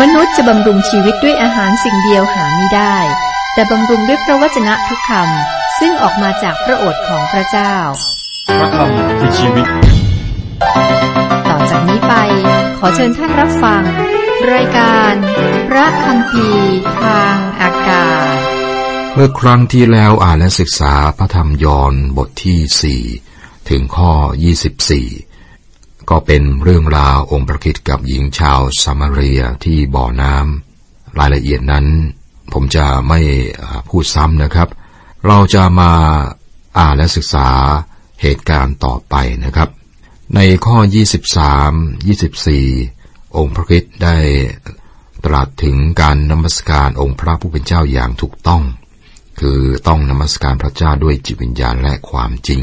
มนุษย์จะบำรุงชีวิตด้วยอาหารสิ่งเดียวหาไม่ได้ แต่บำรุงด้วยพระวจนะทุกคำซึ่งออกมาจากพระโอษฐ์ของพระเจ้า พระคำคือชีวิต ต่อจากนี้ไป ขอเชิญท่านรับฟัง รายการ พระคำพีทางอากาศ เมื่อครั้งที่แล้วอ่านและศึกษาพระธรรมยอห์นบทที่สี่ถึงข้อ 24 ก็เป็นเรื่องราวองค์ประคิดกับหญิงชาวซามาเรียที่บ่อน้ำรายละเอียดนั้น ผมจะไม่พูดซ้ำนะครับ เราจะมาอ่านและศึกษาเหตุการณ์ต่อไปนะครับ ในข้อ 23 24 องค์พระคริสต์ได้ตรัสถึงการนมัสการองค์พระผู้เป็นเจ้าอย่างถูกต้อง คือต้องนมัสการพระเจ้าด้วยจิตวิญญาณและความจริง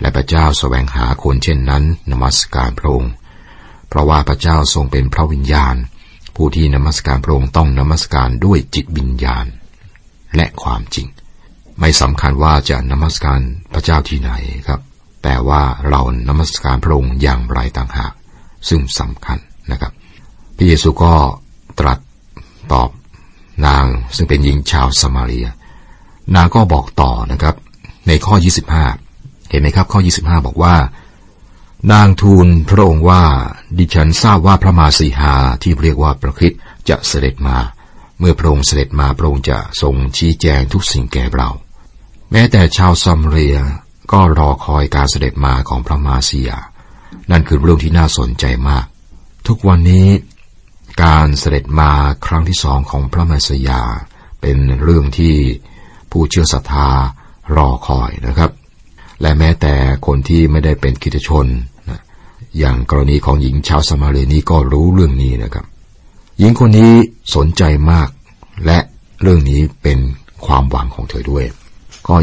และพระเจ้าสแสวงหาคนเช่นนั้นนมัสการพระองค์ เพราะว่าพระเจ้าทรงเป็นพระวิญญาณ ผู้ที่นมัสการพระองค์ต้องนมัสการด้วยจิตวิญญาณ และความจริง ไม่สำคัญว่าจะนมัสการพระเจ้าที่ไหนครับ แต่ว่าเรานมัสการพระองค์อย่างไรต่างหาก ซึ่งสำคัญนะครับ พระเยซูก็ตรัสตอบนางซึ่งเป็นหญิงชาวสมาเรีย นางก็บอกต่อนะครับ ในข้อ 25 เห็นไหมครับข้อ 25 บอกว่า นางทูลพระองค์ว่า ดิฉันทราบว่าพระมาสีหาที่เรียกว่าพระคริสต์จะเสด็จมา เมื่อพระองค์เสด็จมาพระองค์จะทรงชี้แจงทุกสิ่งแก่เรา แม้แต่ชาวซัมเรียก็รอคอยการเสด็จมาของพระมาสียานั่นคือเรื่องที่น่าสนใจมาก ทุกวันนี้การเสด็จมาครั้งที่สองของพระมาสยา เป็นเรื่องที่ผู้เชื่อศรัทธารอคอยนะครับ และแม้แต่คนที่ไม่ได้เป็นคิดชนนะอย่างกรณีของหญิงชาวสมาเรีนี้ก็รู้เรื่องนี้นะครับ หญิงคนนี้สนใจมาก และเรื่องนี้เป็นความหวังของเธอด้วยข้อ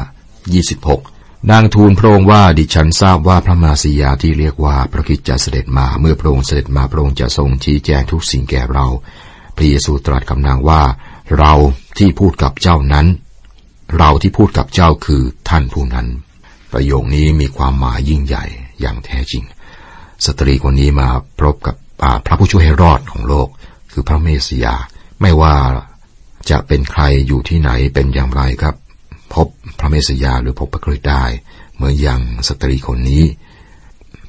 25 26 นางทูลพระองค์ว่าดิฉันทราบว่าพระมาสียาที่เรียกว่าพระคิดจะเสด็จมาเมื่อพระองค์เสด็จมาพระองค์จะทรงชี้แจงทุกสิ่งแก่เรา พระเยซูตรัสกับนางว่า เราที่พูดกับเจ้านั้น เราที่พูดกับเจ้าคือท่านผู้นั้น ประโยคนี้มีความหมายยิ่งใหญ่อย่างแท้จริง สตรีคนนี้มาพบกับพระผู้ช่วยให้รอดของโลก คือพระเมสสยา ไม่ว่าจะเป็นใครอยู่ที่ไหนเป็นอย่างไรครับ พบพระเมสสยาหรือพบพระคริสต์ได้ เหมือนอย่างสตรีคนนี้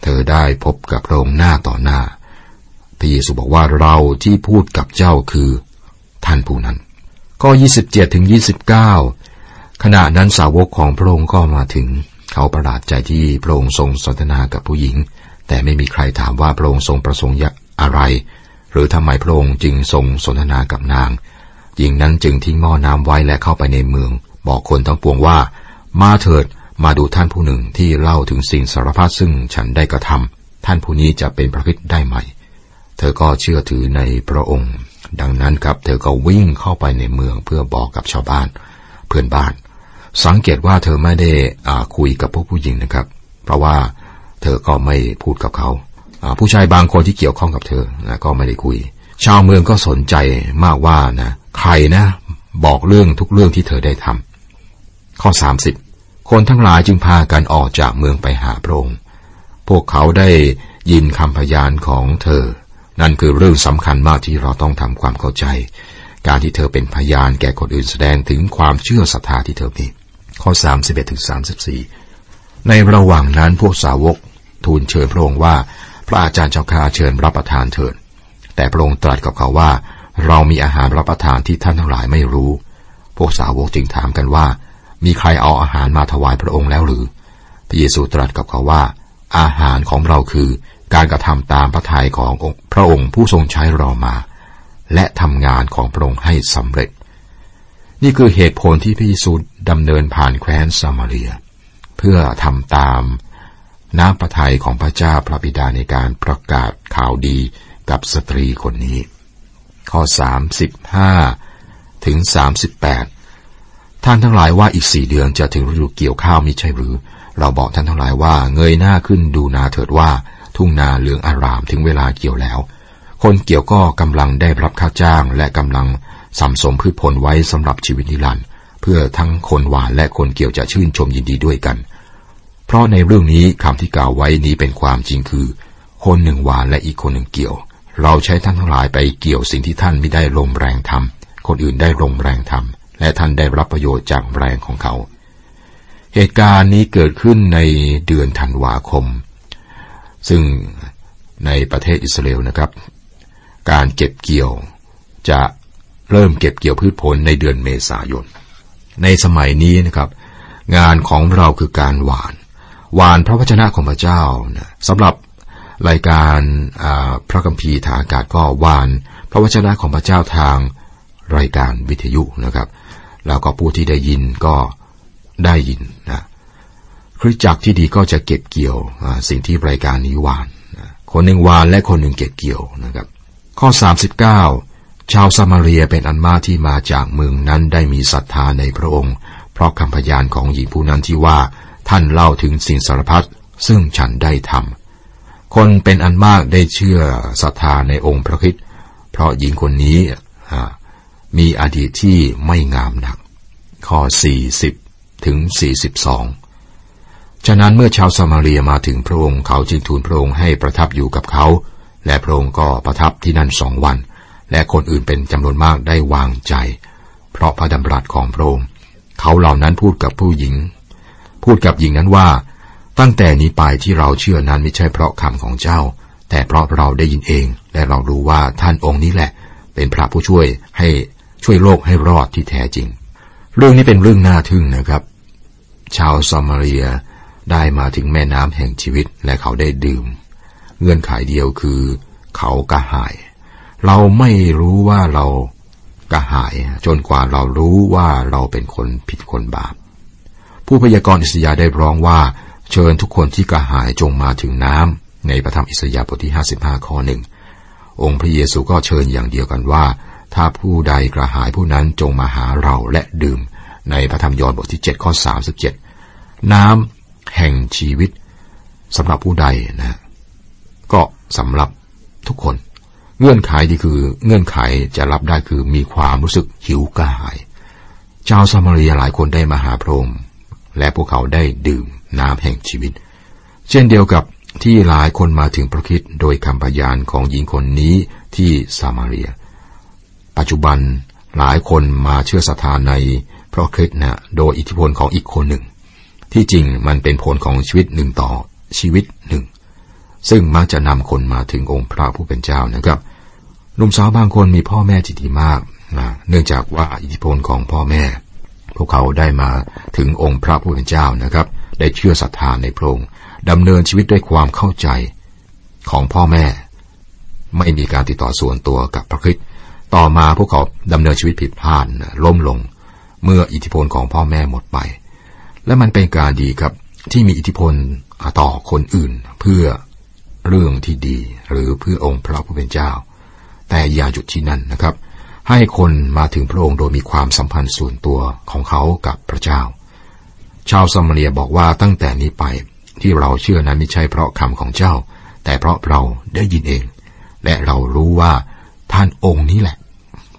เธอได้พบกับพระองค์หน้าต่อหน้าพระเยซูบอกว่าเราที่พูดกับเจ้าคือท่านผู้นั้นก็27ถึง29 ขณะนั้นสาวกของพระองค์ก็มาถึง เขาประหลาดใจที่พระองค์ทรงสนทนากับผู้หญิง แต่ไม่มีใครถามว่าพระองค์ทรงประสงค์อะไร หรือทำไมพระองค์จึงทรงสนทนากับนางหญิงนั้นจึงทิ้งหม้อน้ำไว้และเข้าไปในเมือง บอกคนทั้งปวงว่า มาเถิดมาดูท่านผู้หนึ่งที่เล่าถึงสิ่งสารพัดซึ่งฉันได้กระทำท่านผู้นี้จะเป็นพระคิดได้ไหม เธอก็เชื่อถือในพระองค์ ดังนั้นครับเธอก็วิ่งเข้าไปในเมืองเพื่อบอกกับชาวบ้าน เพื่อนบ้าน สังเกตว่าเธอไม่ได้คุยกับพวกผู้หญิงนะครับ เพราะว่าเธอก็ไม่พูดกับเขา ผู้ชายบางคนที่เกี่ยวข้องกับเธอนะก็ไม่ได้คุย ชาวเมืองก็สนใจมากว่านะใครนะ บอกเรื่องทุกเรื่องที่เธอได้ทำข้อ 30 คนทั้งหลายจึงพากันออกจากเมืองไปหาพระองค์พวกเขาได้ยินคำพยานของเธอ นั่นคือเรื่องสำคัญมากที่เราต้องทำความเข้าใจ การที่เธอเป็นพยานแก่คนอื่นแสดงถึงความเชื่อศรัทธาที่เธอมี ข้อ 31ถึง34 ในระหว่างนั้นพวกสาวกทูลเชิญพระองค์ว่า พระอาจารย์เจ้าข้าเชิญรับประทานเถิด แต่พระองค์ตรัสกับเขาว่า เรามีอาหารรับประทานที่ท่านทั้งหลายไม่รู้ พวกสาวกจึงถามกันว่า มีใครเอาอาหารมาถวายพระองค์แล้วหรือ พระเยซูตรัสกับเขาว่า อาหารของเราคือการกระทำตามพระทัยของพระองค์ผู้ทรงใช้เรามา และทำงานของพระองค์ให้สำเร็จ นี่คือเหตุผลที่พระเยซู ดำเนินผ่านแคว้นซามาเรีย เพื่อทำตามน้ำพระทัยของพระเจ้าพระบิดาในการประกาศข่าวดีกับสตรีคนนี้ ข้อ 35 ถึง 38 ท่านทั้งหลายว่าอีกสี่เดือนจะถึงฤดูเกี่ยวข้าวมิใช่หรือ เราบอกท่านทั้งหลายว่าเงยหน้าขึ้นดูนาเถิดว่า ทุ่งนาเหลืองอารามถึงเวลาเกี่ยวแล้ว คนเกี่ยวก็กำลังได้รับค่าจ้างและกำลังสัมสมพืชผลไว้สำหรับชีวิตนิรันดร์ เพื่อทั้งคนหวานและคนเกี่ยวจะชื่นชมยินดีด้วยกัน เพราะในเรื่องนี้คำที่กล่าวไว้นี้เป็นความจริงคือ คนหนึ่งหวานและอีกคนหนึ่งเกี่ยว เราใช้ท่านทั้งหลายไปเกี่ยวสิ่งที่ท่านไม่ได้ลงแรงทำคนอื่นได้ลงแรงทำและท่านได้รับประโยชน์จากแรงของเขา เหตุการณ์นี้เกิดขึ้นในเดือนธันวาคม ซึ่งในประเทศอิสราเอลนะครับ การเก็บเกี่ยวจะเริ่มเก็บเกี่ยวพืชผลในเดือนเมษายน ในสมัยนี้นะครับ งานของเราคือการหวาน หวานพระวจนะของพระเจ้านะสำหรับรายการพระคัมภีร์ทางอากาศก็หวาน พระวจนะของพระเจ้าทางรายการวิทยุนะครับ แล้วก็ผู้ที่ได้ยินก็ได้ยินนะคริสจักรที่ดีก็จะเก็บเกี่ยวสิ่งที่รายการนี้หวาน คนหนึ่งหวานและคนหนึ่งเก็บเกี่ยวนะครับ ข้อ 39 ชาวซามาเรียเป็นอันมากที่มาจากเมืองนั้นได้มีศรัทธาในพระองค์ เพราะคำพยานของหญิงผู้นั้นที่ว่าท่านเล่าถึงสิ่งสารพัดซึ่งฉันได้ทำคนเป็นอันมากได้เชื่อศรัทธาในองค์พระคิดเพราะหญิงคนนี้มีอดีตที่ไม่งามหนัก ข้อ 40 ถึง 42 ฉะนั้นเมื่อชาวสมาเรียมาถึงพระองค์เขาจึงทูลพระองค์ให้ประทับอยู่กับเขา และพระองค์ก็ประทับที่นั่นสองวัน และคนอื่นเป็นจำนวนมากได้วางใจ เพราะพระดำรัสของพระองค์เขาเหล่านั้นพูดกับผู้หญิง พูดกับหญิงนั้นว่า ตั้งแต่นี้ไปที่เราเชื่อนั้นไม่ใช่เพราะคำของเจ้า แต่เพราะเราได้ยินเอง และเรารู้ว่าท่านองค์นี้แหละ เป็นพระผู้ช่วยให้ช่วยโลกให้รอดที่แท้จริง เรื่องนี้เป็นเรื่องน่าทึ่งนะครับ ชาวซามาเรียได้มาถึงแม่น้ำแห่งชีวิตและเขาได้ดื่ม เงื่อนไขเดียวคือ เขากระหาย เราไม่รู้ว่าเรากระหาย จนกว่าเรารู้ว่าเราเป็นคนผิดคนบาป ผู้พยากรณ์อิสยาได้ร้องว่า เชิญทุกคนที่กระหายจงมาถึงน้ำในประธรรมอิสยาบทที่ 55 ข้อหนึ่งองค์พระเยซูก็เชิญอย่างเดียวกันว่า ถ้าผู้ใดกระหายผู้นั้นจงมาหาเราและดื่ม ในพระธรรมยอห์นบทที่ 7 ข้อ 37 น้ำแห่งชีวิตสำหรับผู้ใดนะ ก็สำหรับทุกคน เงื่อนไขที่คือเงื่อนไขจะรับได้คือมีความรู้สึกหิวกระหาย ชาวซามารีหลายคนได้มาหาพระองค์และพวกเขาได้ดื่มน้ำแห่งชีวิต เช่นเดียวกับที่หลายคนมาถึงพระคิดโดยคำพยานของหญิงคนนี้ที่ซามารียปัจจุบันหลายคนมาเชื่อศรัทธาในพระคริสต์นะโดยอิทธิพลของอีกคนหนึ่ง ที่จริงมันเป็นผลของชีวิตหนึ่งต่อชีวิตหนึ่งซึ่งมักจะนำคนมาถึงองค์พระผู้เป็นเจ้านะครับ หนุ่มสาวบางคนมีพ่อแม่ที่ดีมากนะเนื่องจากว่าอิทธิพลของพ่อแม่ พวกเขาได้มาถึงองค์พระผู้เป็นเจ้านะครับ ได้เชื่อศรัทธาในพระองค์ดำเนินชีวิตด้วยความเข้าใจของพ่อแม่ ไม่มีการติดต่อส่วนตัวกับพระคริสต์ต่อมาพวกเขาดำเนินชีวิตผิดพลาดล้มลง เมื่ออิทธิพลของพ่อแม่หมดไป และมันเป็นการดีครับที่มีอิทธิพลต่อคนอื่นเพื่อเรื่องที่ดีหรือเพื่อองค์พระผู้เป็นเจ้า แต่อย่าหยุดที่นั่นนะครับ ให้คนมาถึงพระองค์โดยมีความสัมพันธ์ส่วนตัวของเขากับพระเจ้า ชาวสมาเรียบอกว่าตั้งแต่นี้ไปที่เราเชื่อนั้นไม่ใช่เพราะคำของเจ้า แต่เพราะเราได้ยินเอง และเรารู้ว่าท่านองค์นี้แหละ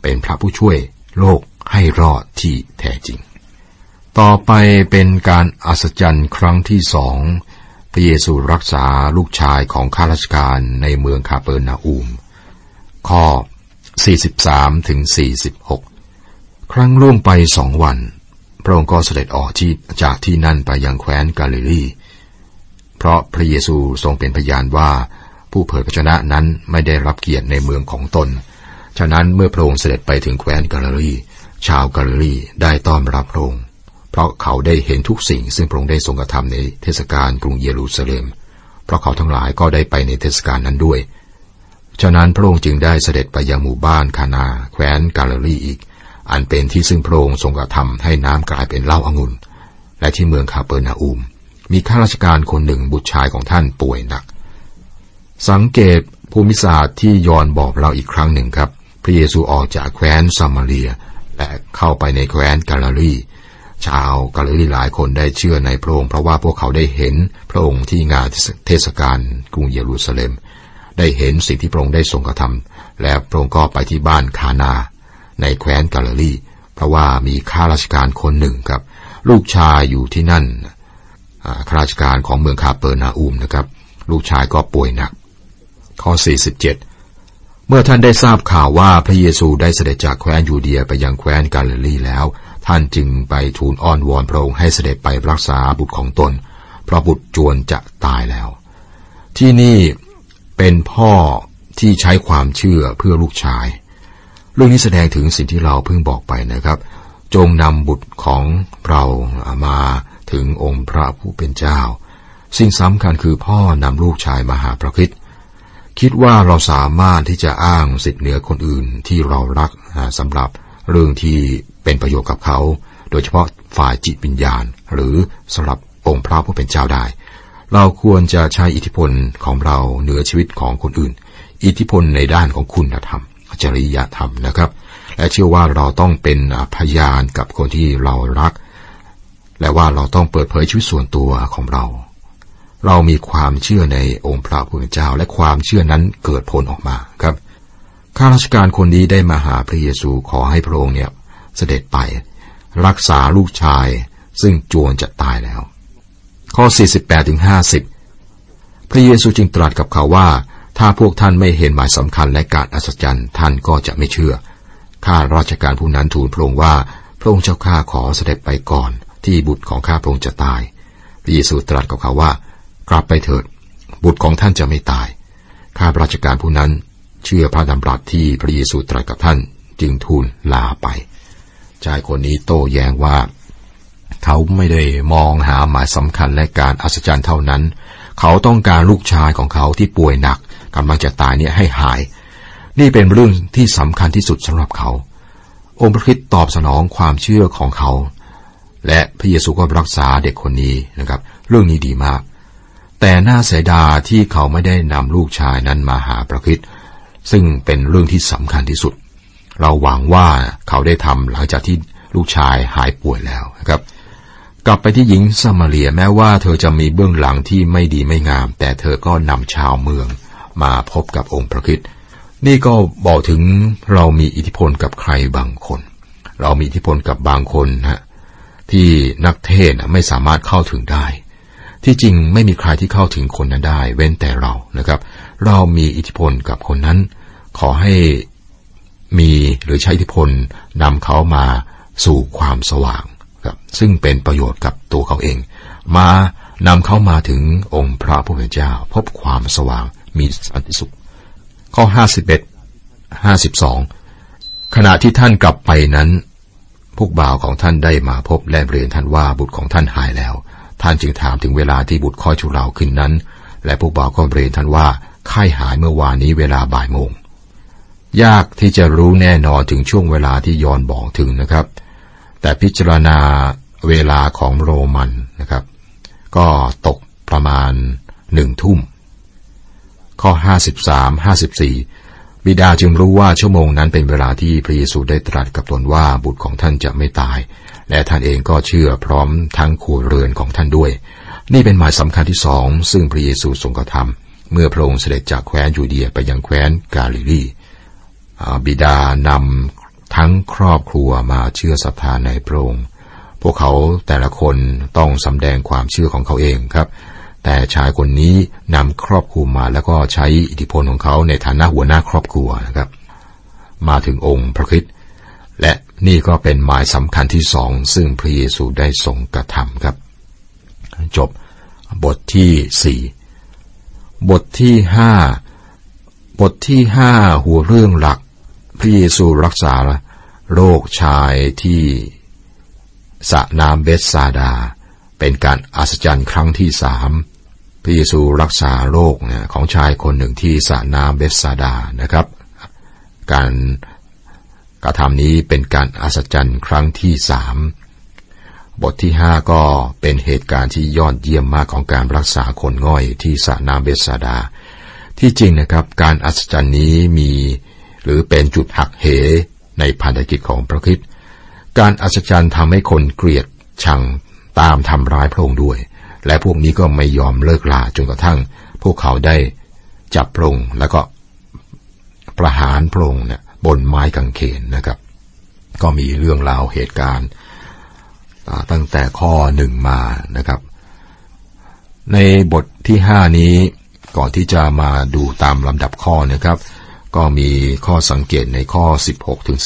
เป็นพระผู้ช่วยโลกให้รอดที่แท้จริง ต่อไปเป็นการอัศจรรย์ครั้งที่สองพระเยซูรักษาลูกชายของข้าราชการในเมืองคาเปอร์นาอูม ข้อ 43ถึง46 ครั้งล่วงไปสองวัน พระองค์ก็เสด็จออกที่จากที่นั่นไปยังแคว้นกาลิลีเพราะพระเยซูทรงเป็นพยานว่า ผู้เผยพระชนะนั้นไม่ได้รับเกียรติในเมืองของตน ฉะนั้นเมื่อพระองค์เสด็จไปถึงแคว้นกาลิลีชาวกาลิลีได้ต้อนรับพระองค์เพราะเขาได้เห็นทุกสิ่งซึ่งพระองค์ได้ทรงกระทำในเทศกาลกรุงเยรูซาเล็ม เพราะเขาทั้งหลายก็ได้ไปในเทศกาลนั้นด้วย ฉะนั้นพระองค์จึงได้เสด็จไปยังหมู่บ้านคานา แคว้นกาลลีอีก อันเป็นที่ซึ่งพระองค์ทรงกระทำให้น้ำกลายเป็นเหล้าอางุ่น และที่เมืองคาเปอร์นาอูมมีข้าราชการคนหนึ่งบุตรชายของท่านป่วยหนัก สังเกตภูมิศาสตร์ที่ยอนบอกเราอีกครั้งหนึ่งครับ พระเยซูออกจากแคว้นซามาเรีย และเข้าไปในแคว้นกาลลีชาวกาลลีหลายคนได้เชื่อในพระองค์เพราะว่าพวกเขาได้เห็นพระองค์ที่งานเทศกาลกรุงเยรูซาเล็ม ได้เห็นสิ่งที่พระองค์ได้ทรงกระทำและพระองค์ก็ไปที่บ้านคานา ในแคว้นกาลาลีเพราะว่ามีข้าราชการคนหนึ่งครับ ลูกชายอยู่ที่นั่นข้าราชการของเมืองคาเปอร์นาอูมนะครับ ลูกชายก็ป่วยหนัก ข้อ 47มื่อท่านได้ทราบข่าวว่าพระเยซูได้เสด็จจากแคว้นยูเดียไปยังแคว้นกาลิลีแล้ว ท่านจึงไปทูลอ้อนวอนพระองค์ให้เสด็จไปรักษาบุตรของตน เพราะบุตรจวนจะตายแล้ว ที่นี่ เป็นพ่อที่ใช้ความเชื่อเพื่อลูกชาย เรื่องนี้แสดงถึงสิ่งที่เราเพิ่งบอกไปนะครับ จงนำบุตรของเรามาถึงองค์พระผู้เป็นเจ้า สิ่งสำคัญคือพ่อนำลูกชายมาหาพระคิดคิดว่าเราสามารถที่จะอ้างสิทธิเหนือคนอื่นที่เรารักสำหรับเรื่องที่เป็นประโยชน์กับเขา โดยเฉพาะฝ่ายจิตวิญญาณ หรือสำหรับองค์พระผู้เป็นเจ้าได้ เราควรจะใช้อิทธิพลของเราเหนือชีวิตของคนอื่น อิทธิพลในด้านของคุณธรรม จริยธรรมนะครับ และเชื่อว่าเราต้องเป็นพยานกับคนที่เรารัก และว่าเราต้องเปิดเผยชีวิตส่วนตัวของเรา เรามีความเชื่อในองค์พระผู้เป็นเจ้า และความเชื่อนั้นเกิดผลออกมาครับ ข้าราชการคนนี้ได้มาหาพระเยซูขอให้พระองค์เนี่ยเสด็จไป รักษาลูกชายซึ่งจวนจะตายแล้ว ข้อ 48ถึง50 พระเยซูจึงตรัสกับเขาว่า ถ้าพวกท่านไม่เห็นหมายสำคัญและการอัศจรรย์ท่านก็จะไม่เชื่อ ข้าราชการผู้นั้นทูลพระองค์ว่า พระองค์เจ้าข้าขอเสด็จไปก่อน ที่บุตรของข้าพระองค์จะตาย พระเยซูตรัสกับเขาว่า กลับไปเถิด บุตรของท่านจะไม่ตาย ข้าราชการผู้นั้น เชื่อพระดำรัสที่พระเยซูตรัสกับท่าน จึงทูลลาไป ชายคนนี้โต้แย้งว่า เขาไม่ได้มองหาหมายสำคัญและการอัศจรรย์เท่านั้น เขาต้องการลูกชายของเขาที่ป่วยหนักกำลังจะตายเนี่ยให้หาย นี่เป็นเรื่องที่สำคัญที่สุดสำหรับเขา องค์พระคิดตอบสนองความเชื่อของเขา และพระเยซูก็รักษาเด็กคนนี้นะครับ เรื่องนี้ดีมาก แต่น่าเสียดายที่เขาไม่ได้นำลูกชายนั้นมาหาพระคิดซึ่งเป็นเรื่องที่สำคัญที่สุด เราหวังว่าเขาได้ทำหลังจากที่ลูกชายหายป่วยแล้วนะครับ กลับไปที่หญิงสมาเรียแม้ว่าเธอจะมีเบื้องหลังที่ไม่ดีไม่งาม แต่เธอก็นำชาวเมืองมาพบกับองค์พระคิดนี่ก็บอกถึงเรามีอิทธิพลกับใครบางคน เรามีอิทธิพลกับบางคนนะที่นักเทศไม่สามารถเข้าถึงได้ ที่จริงไม่มีใครที่เข้าถึงคนนั้นได้ เว้นแต่เรานะครับ เรามีอิทธิพลกับคนนั้น ขอให้มีหรือใช้อิทธิพลนำเขามาสู่ความสว่าง ครับซึ่งเป็นประโยชน์กับตัวเขาเอง มานำเขามาถึงองค์พระผู้เป็นเจ้า พบความสว่างมีสันติสุข ข้อ 51 52 ขณะที่ท่านกลับไปนั้น พวกบ่าวของท่านได้มาพบและเรียนท่านว่าบุตรของท่านหายแล้ว ท่านจึงถามถึงเวลาที่บุตรค่อยชุเราขึ้นนั้น และพวกบ่าวก็เรียนท่านว่าไข้หายเมื่อวานนี้เวลาบ่ายโมงยากที่จะรู้แน่นอนถึงช่วงเวลาที่ยอนบอกถึงนะครับ แต่พิจารณาเวลาของโรมันนะครับ ก็ตกประมาณหนึ่งทุ่ม ข้อ 53 54 บิดาจึงรู้ว่าชั่วโมงนั้นเป็นเวลาที่พระเยซูได้ตรัสกับตนว่าบุตรของท่านจะไม่ตาย และท่านเองก็เชื่อพร้อมทั้งครัวเรือนของท่านด้วย นี่เป็นหมายสำคัญที่สองซึ่งพระเยซูทรงกระทำเมื่อพระองค์เสด็จจากแคว้นยูเดียไปยังแคว้นกาลิลีบิดานำ ทั้งครอบครัวมาเชื่อศรัทธาในพระองค์พวกเขาแต่ละคนต้องสำแดงความเชื่อของเขาเองครับ แต่ชายคนนี้นำครอบครัวมาแล้วก็ใช้อิทธิพลของเขาในฐานะหัวหน้าครอบครัวนะครับ มาถึงองค์พระคิดและนี่ก็เป็นหมายสำคัญที่สองซึ่งพระเยซูได้ทรงกระทำครับ จบบทที่สี่บทที่ห้าบทที่ห้าหัวเรื่องหลัก ระเยซูรักษาโรคชายที่สระน้ำเบสซาดา เป็นการอัศจรรย์ครั้งที่สามพระเยซูรักษาโรคของชายคนหนึ่งที่สระน้ำเบสซาดานะครับ การกระทำนี้เป็นการอัศจรรย์ครั้งที่สามบทที่ห้าก็เป็นเหตุการณ์ที่ยอดเยี่ยมมากของการรักษาคนง่อยที่สระนาเบสซาดา ที่จริงนะครับ การอัศจรรย์นี้มี หรือเป็นจุดหักเหในพันธกิจของพระคิดการอัศจรรย์ทำให้คนเกลียดชังตามทำร้ายพระองค์ด้วย และพวกนี้ก็ไม่ยอมเลิกลาจนกระทั่ง พวกเขาได้จับพระองค์แล้วก็ประหารพระองค์เนี่ยบนไม้กางเขนนะครับ ก็มีเรื่องราวเหตุการณ์ตั้งแต่ข้อหนึ่งมานะครับ ในบทที่ห้านี้ก่อนที่จะมาดูตามลำดับข้อนะครับ ก็มีข้อสังเกตในข้อ 16ถึง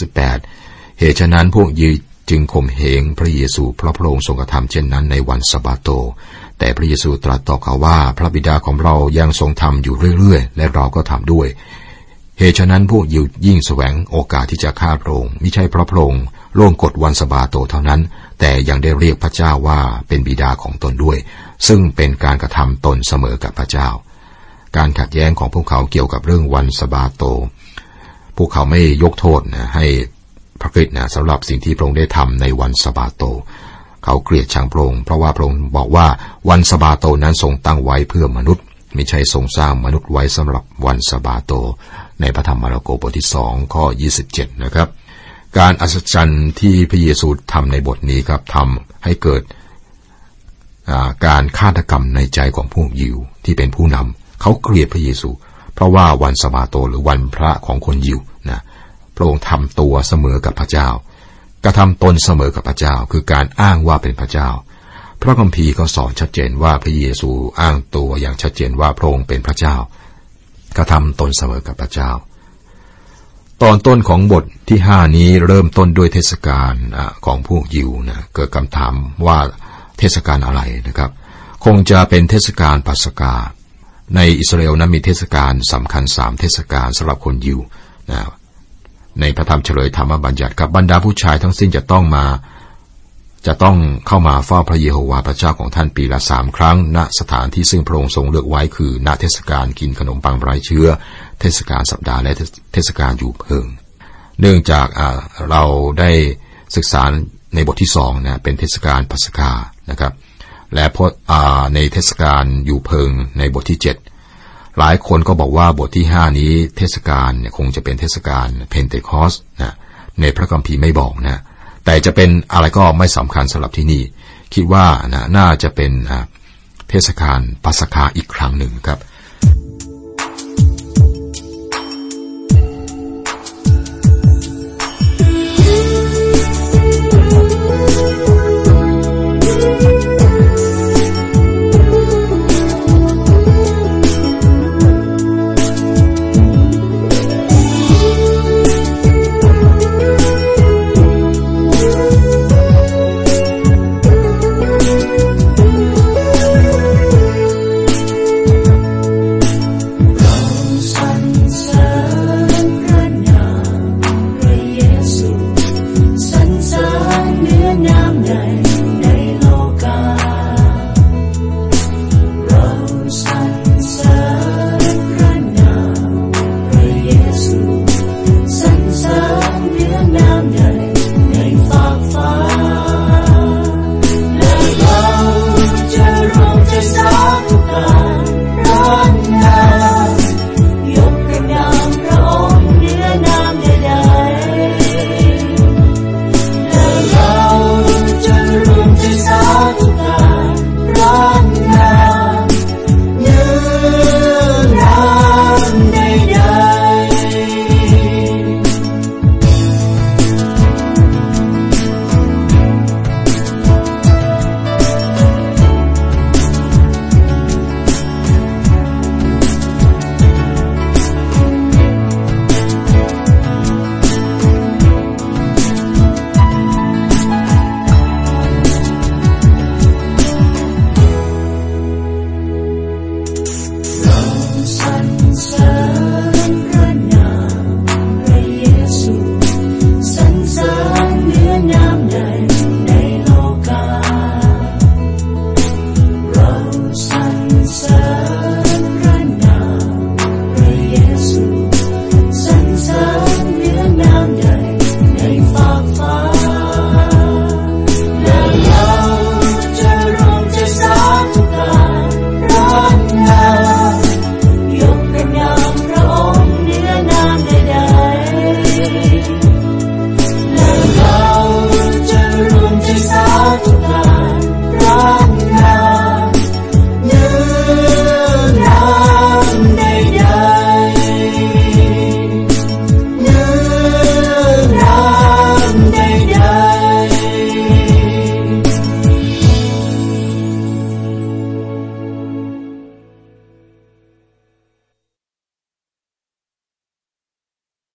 18 เหตุฉะนั้นพวกยิวจึงข่มเหงพระเยซูเพราะพระองค์ทรงกระทำเช่นนั้นในวันสะบาโต แต่พระเยซูตรัสต่อเขาว่าพระบิดาของเรายังทรงทำอยู่เรื่อยๆ และเราก็ทำด้วย เหตุฉะนั้นพวกยิวยิ่งแสวงโอกาสที่จะฆ่าพระองค์ไม่ใช่เพราะพระองค์ล่วงกฎวันสะบาโตเท่านั้น แต่ยังได้เรียกพระเจ้าว่าเป็นบิดาของตนด้วย ซึ่งเป็นการกระทำตนเสมอกับพระเจ้า การขัดแย้งของพวกเขาเกี่ยวกับเรื่องวันสะบาโต พวกเขาไม่ยกโทษนะให้พระคริสต์นะสำหรับสิ่งที่พระองค์ได้ทำในวันสะบาโต เขาเกลียดชังพระองค์เพราะว่าพระองค์บอกว่าวันสะบาโตนั้นทรงตั้งไว้เพื่อมนุษย์ไม่ใช่ทรงสร้างมนุษย์ไว้สำหรับวันสะบาโต ในพระธรรมมาระโกบทที่สองข้อ 27 นะครับ การอัศจรรย์ที่พระเยซูทำในบทนี้ครับทำให้เกิดการฆาตกรรมในใจของพวกยิวที่เป็นผู้นำ เขาเกลียดพระเยซู เพราะว่าวันสะบาโตหรือวันพระของคนยิวนะพระองค์ทำตัวเสมอกับพระเจ้า กระทำตนเสมอกับพระเจ้า คือการอ้างว่าเป็นพระเจ้า พระคัมภีร์ก็สอนชัดเจนว่าพระเยซูอ้างตัวอย่างชัดเจนว่าพระองค์เป็นพระเจ้า กระทำตนเสมอกับพระเจ้า ตอนต้นของบทที่ห้านี้เริ่มต้นด้วยเทศกาลของพวกยิวนะเกิดคำถามว่าเทศกาลอะไรนะครับ คงจะเป็นเทศกาลปัสกา ในอิสราเอลนั้นมีเทศกาลสำคัญสามเทศกาลสำหรับคนยิวนะในพระธรรมเฉลยธรรมบัญญัติกับบรรดาผู้ชายทั้งสิ้นจะต้องมาจะต้องเข้ามาเฝ้าพระเยโฮวาห์พระเจ้าของท่านปีละสามครั้ง ณสถานที่ซึ่งพระองค์ทรงเลือกไว้คือ ณเทศกาลกินขนมปังไร้เชื้อ เทศกาลสัปดาห์และเทศกาลอยู่เพิง เนื่องจากเราได้ศึกษาในบทที่สองนะเป็นเทศกาลปัสกานะครับ และในเทศกาลอยู่เพิงในบทที่เจ็ดหลายคนก็บอกว่าบทที่ห้านี้เทศกาลคงจะเป็นเทศกาลเพนเทคอสต์นะในพระคัมภีร์ไม่บอกนะ แต่จะเป็นอะไรก็ไม่สำคัญสำหรับที่นี่ คิดว่านะน่าจะเป็นเทศกาลปัสกาอีกครั้งหนึ่งครับ